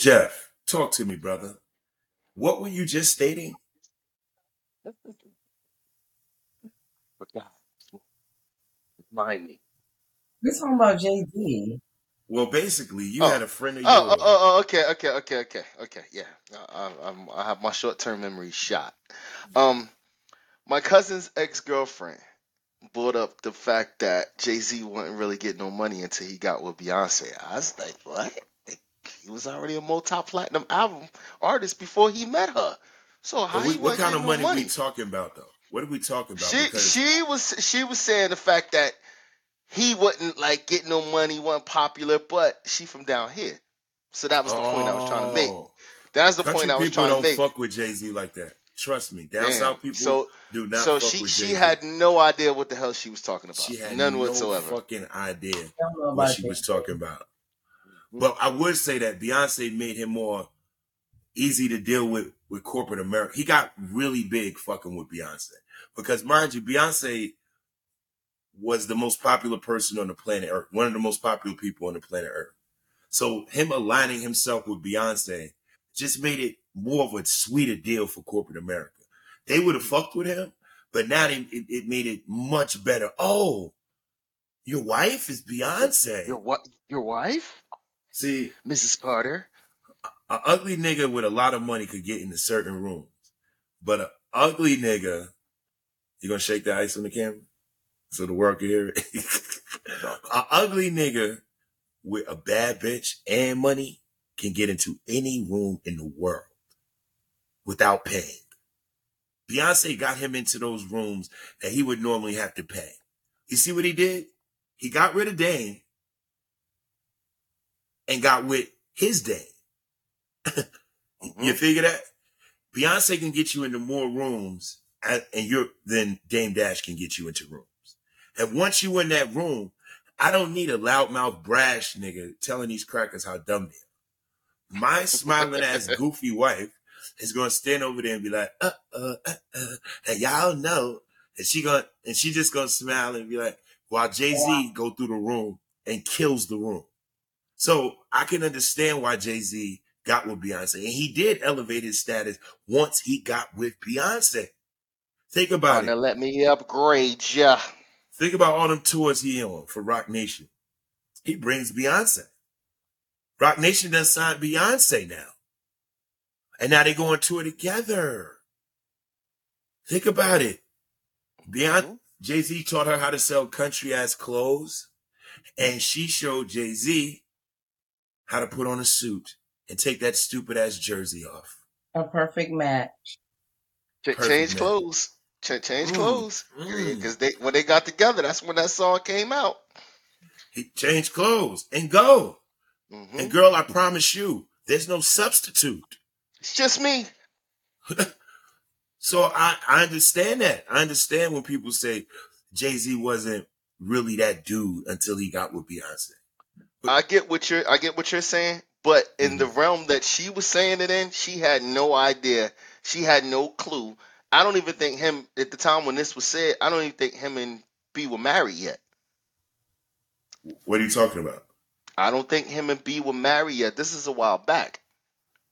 Jeff, talk to me, brother. What were you just stating? Forgot. Remind me. We're talking about Jay Z. Well, basically, you Oh. had a friend of Oh, oh, yours. oh, oh, okay, okay, okay, okay, okay. Yeah, I, I, I'm, I have my short-term memory shot. Um, my cousin's ex-girlfriend brought up the fact that Jay-Z wasn't really getting no money until he got with Beyonce. I was like, what? He was already a multi-platinum album artist before he met her. So how But he we, what kind of getting money, no money? we talking about, though? What are we talking about? She Because she was she was saying the fact that he wasn't like getting no money, wasn't popular, but she from down here. So that was the point I was trying to make. oh, That's the country point I was trying to make. People don't fuck with Jay Z like that. Trust me, down Damn. south people So do not so fuck she with she Jay Z. had no idea what the hell she was talking about. She had None no whatsoever. fucking idea I don't know what she was talking about. But I would say that Beyonce made him more easy to deal with with corporate America. He got really big fucking with Beyonce because, mind you, Beyonce was the most popular person on the planet Earth, one of the most popular people on the planet Earth. So him aligning himself with Beyonce just made it more of a sweeter deal for corporate America. They would have fucked with him, but now they, it, it made it much better. Oh, your wife is Beyonce. Your what? Your wife, See, Mrs. Carter. a ugly nigga with a lot of money could get into certain rooms, but a ugly nigga, you gonna shake the ice on the camera so the world can hear it. a ugly nigga with a bad bitch and money can get into any room in the world without paying. Beyonce got him into those rooms that he would normally have to pay. You see what he did? He got rid of Dame and got with his Dame. Mhm. You figure that? Beyonce can get you into more rooms and, and you're then Dame Dash can get you into rooms. And once you in that room, I don't need a loudmouth brash nigga telling these crackers how dumb they are. My smiling ass goofy wife is gonna stand over there and be like, uh uh uh uh, and y'all know. And she gonna and she just gonna smile and be like, while Jay-Z go through the room and kills the room. So I can understand why Jay-Z got with Beyonce. And he did elevate his status once he got with Beyonce. Think about to it. let me upgrade ya. Think about all them tours he on for Roc Nation. He brings Beyonce. Roc Nation done signed Beyonce now. And now they go on tour together. Think about it. Beyonce, Mhm. Jay-Z taught her how to sell country ass clothes. And she showed Jay-Z how to put on a suit and take that stupid ass jersey off. A perfect match. Ch- Perfect change man. clothes. Ch- change Mm, clothes. mm. Because they when they got together, that's when that song came out. He changed clothes and go. hmm And girl, I promise you, there's no substitute. It's just me. So I, I understand that. I understand when people say Jay Z wasn't really that dude until he got with Beyonce. I get what you're I get what you're saying, but in Mm-hmm. the realm that she was saying it in, she had no idea. She had no clue. I don't even think him at the time when this was said. I don't even think him and B were married yet. What are you talking about? I don't think him and B were married yet. This is a while back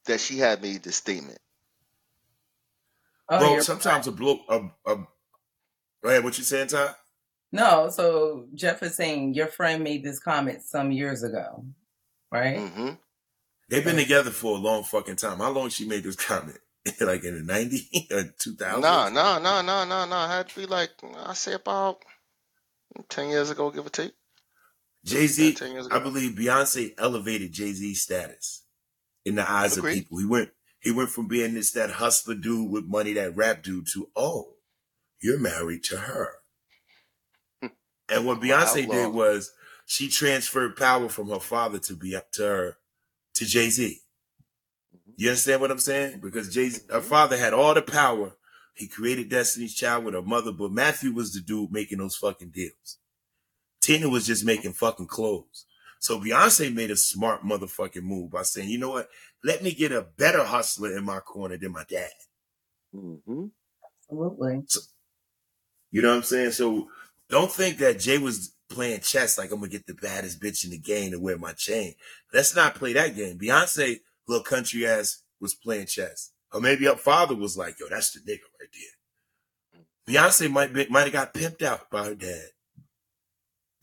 that she had made this statement. Oh, well, you're sometimes a blow a, a go ahead, what you saying, Ty? No. So Jeff is saying your friend made this comment some years ago, right? hmm They've been together for a long fucking time. How long she made this comment? like in the 90s or 2000s? Nah, nah, nah, nah, nah, nah. It had to be like I say about ten years ago, give or take. Jay Yeah, Z, ten years I ago. believe Beyonce elevated Jay Z's status in the eyes of people. He went he went from being this that hustler dude with money, that rap dude, to oh, you're married to her. And what Beyonce outlaw. did was she transferred power from her father to be up to her to Jay Z. You understand what I'm saying? Because Jay her Mhm. father had all the power. He created Destiny's Child with her mother, but Matthew was the dude making those fucking deals. Tina was just making fucking clothes. So Beyonce made a smart motherfucking move by saying, you know what? Let me get a better hustler in my corner than my dad. Mm-hmm. Absolutely. You know what I'm saying? So don't think that Jay was playing chess like I'm gonna get the baddest bitch in the game to wear my chain. Let's not play that game. Beyonce little country ass was playing chess. Or maybe her father was like, yo, that's the nigga right there. Beyonce might be, might have got pimped out by her dad.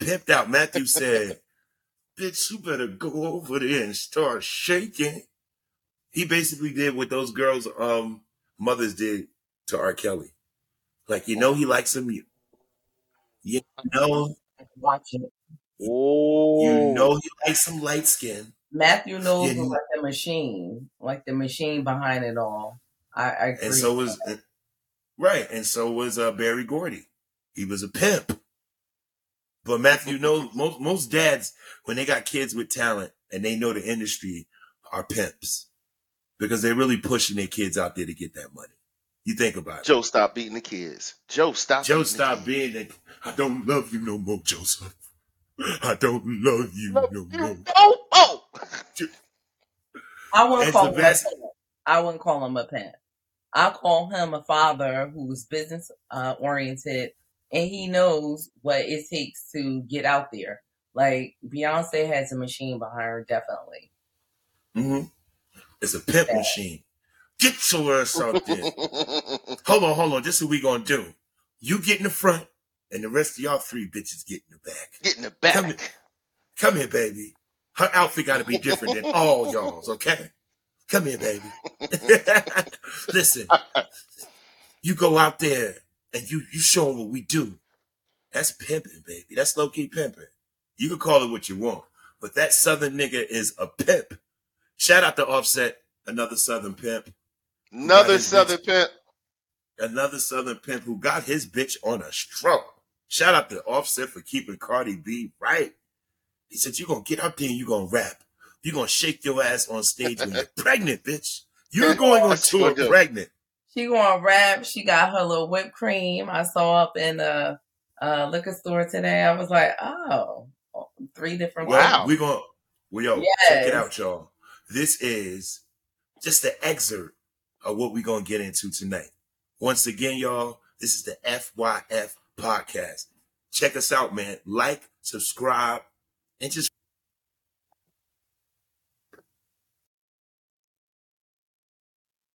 Pimped out. Matthew said, bitch, you better go over there and start shaking. He basically did what those girls' um mothers did to R. Kelly. Like, you know he likes some you. You know, Watch it. Oh, you know he likes some light skin. Matthew knows Yeah, was he- like the machine, like the machine behind it all. I, I agree. And so was right, and so was uh, Berry Gordy. He was a pimp. But Matthew knows most most dads when they got kids with talent and they know the industry are pimps because they're really pushing their kids out there to get that money. You think about it. Joe, stop beating the kids. Joe, stop. Joe, beating the stop kids. being that. I don't love you no more, Joseph. I don't love you No, no you more. don't. Oh, I wouldn't It's call him best. a pimp. I wouldn't call him a pimp. I call him a father who's business uh, oriented and he knows what it takes to get out there. Like Beyonce has a machine behind her, definitely. hmm It's a pimp machine. Get your ass out there. Hold on, hold on. This is what we gonna do. You get in the front, and the rest of y'all three bitches get in the back. Get in the back. Come here. Come here, baby. Her outfit got to be different than all y'all's. Okay. Come here, baby. Listen, you go out there and you you show 'em what we do. That's pimping, baby. That's low key pimping. You can call it what you want, but that southern nigga is a pimp. Shout out to Offset, another southern pimp, Another his Southern pimp. another southern pimp who got his bitch on a stroke. Shout out to Offset for keeping Cardi B right. He said, You're gonna get up there and you're gonna rap. You're gonna shake your ass on stage when you're pregnant, bitch. You're going on tour what I do. pregnant." She going to rap. She got her little whipped cream. I saw up in the uh, liquor store today. I was like, oh, three different. Well, Wow. we're gonna well, yo, check it out, y'all. This is just the excerpt of what we're gonna get into tonight. Once again, y'all, this is the FYF podcast. Check us out, man. Like, subscribe, and just